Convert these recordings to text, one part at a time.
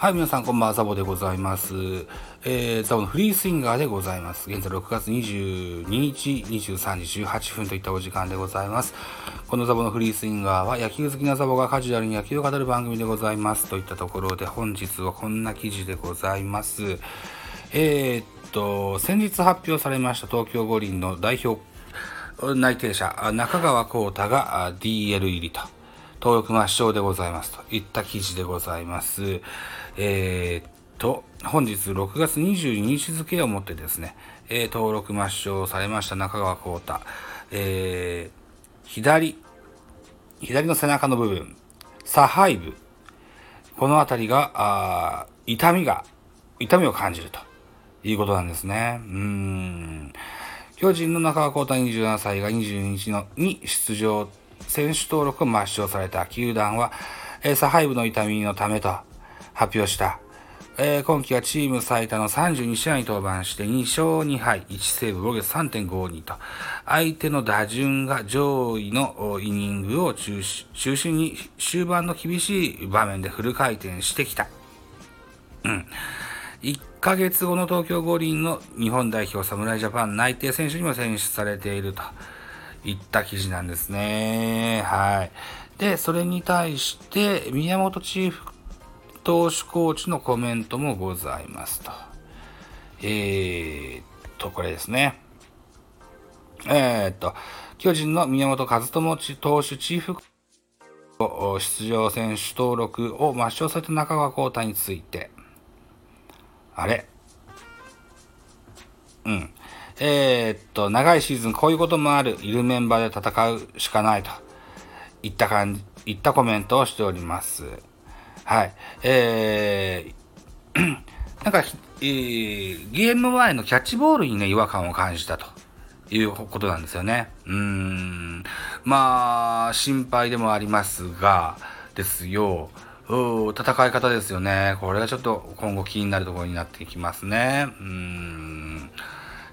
はい、皆さんこんばんは、ザボでございます。えー、ザボのフリースインガーでございます。現在6月22日23時18分といったお時間でございます。このザボのフリースインガーは野球好きなザボがカジュアルに野球を語る番組でございます。といったところで本日はこんな記事でございます。えー、っと、先日発表されました東京五輪の代表内定者、中川幸太が DL 入りと。登録抹消でございますといった記事でございます。えー、っと、本日6月22日付をもってですね、えー、登録抹消されました中川幸太、えー、左、左の背中の部分、左背部、この辺りが、あ痛みが、痛みを感じるということなんですね。うん。巨人の中川幸太27歳が22日のに出場選手登録を抹消された球団は、えー、左背部の痛みのためと発表した。えー、今季はチーム最多の32試合に登板して2勝2敗、1セーブ、防御3.52と、相手の打順が上位のイニングを中中心に終盤の厳しい場面でフル回転してきた。うん。1ヶ月後の東京五輪の日本代表侍ジャパン内定選手にも選出されていると。いった記事なんですね。はい。で、それに対して、宮本チーフ投手コーチのコメントもございますと。えー、っと、これですね。えー、っと、巨人の宮本和智投手チーフ出場選手登録を抹消された中川幸太について、あれ？うん。えー、っと、長いシーズンこういうこともある、いるメンバーで戦うしかないと、いった感じ、いったコメントをしております。はい。えー、なんか、えー、ゲーム前のキャッチボールにね、違和感を感じたということなんですよね。うん。まあ、心配でもありますが、ですよ。戦い方ですよね。これがちょっと今後気になるところになってきますね。うん。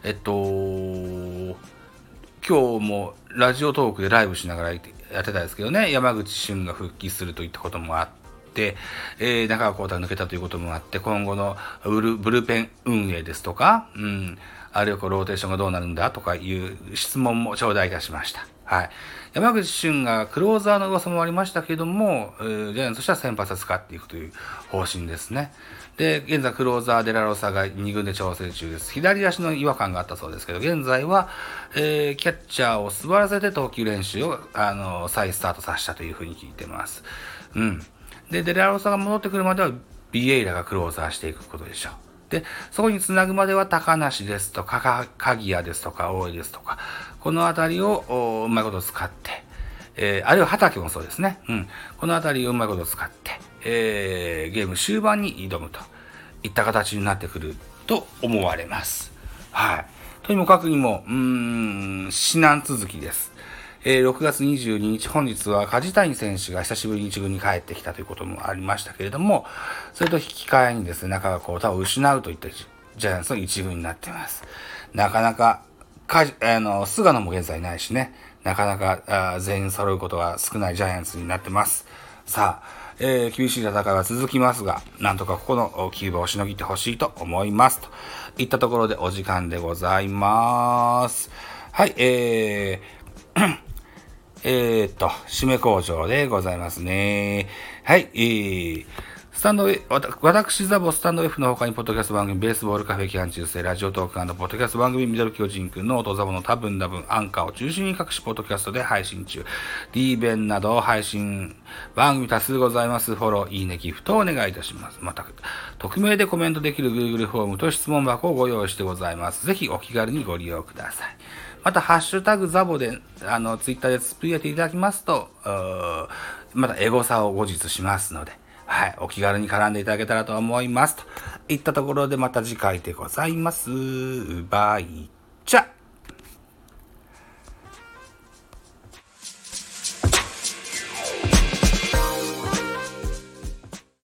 えっと、今日もラジオトークでライブしながらやってたんですけどね、山口俊が復帰するといったこともあって、えー、中川幸太が抜けたということもあって、今後のブルブルペン運営ですとか、うん、あるいはこうローテーションがどうなるんだとかいう質問も頂戴いたしました。はい。山口俊がクローザーの噂もありましたけども、えー、ジャイアンツとしては先発を使っていくという方針ですね。で、現在クローザーデラロサが2軍で調整中です。左足の違和感があったそうですけど、現在は、えー、キャッチャーを座らせて投球練習を、あの、再スタートさせたというふうに聞いてます。うん。で、デラロサが戻ってくるまでは、ビエイラがクローザーしていくことでしょう。で、そこにつなぐまでは高梨ですとか、鍵谷ですとか、大江ですとか、このあたりをうまいこと使って、えー、あるいは畑もそうですね。うん。このあたりをうまいこと使って、えー、ゲーム終盤に挑むといった形になってくると思われます。はい。とにもかくにも、うーん、至難続きです。えー、6月22日、本日は梶谷選手が久しぶりに一軍に帰ってきたということもありましたけれども、それと引き換えにですね、中川幸太を失うといったジャイアンツの一軍になっています。なかなか、かあの、菅野も現在ないしね、なかなかあ全員揃うことが少ないジャイアンツになってます。さあ、えー、厳しい戦いは続きますが、なんとかここのキューバをしのぎてほしいと思います。といったところでお時間でございます。はい、えー、えー、っと、締め工場でございますね。はい、えー、スタンド、わ私、ザボスタンド F の他に、ポッドキャスト番組、ベースボールカフェ期間中世、ラジオトークポッドキャスト番組、ミドル巨人くんの音ザボの多分多分、アンカーを中心に各種ポッドキャストで配信中。D 弁など配信番組多数ございます。フォロー、いいね、ギフトをお願いいたします。また、匿名でコメントできる Google フォームと質問箱をご用意してございます。ぜひお気軽にご利用ください。また、ハッシュタグザボで、あの、ツイッターでつぶやいていただきますと、またエゴサを後日しますので、はい、お気軽に絡んでいただけたらと思います。といったところでまた次回でございます。バイチャ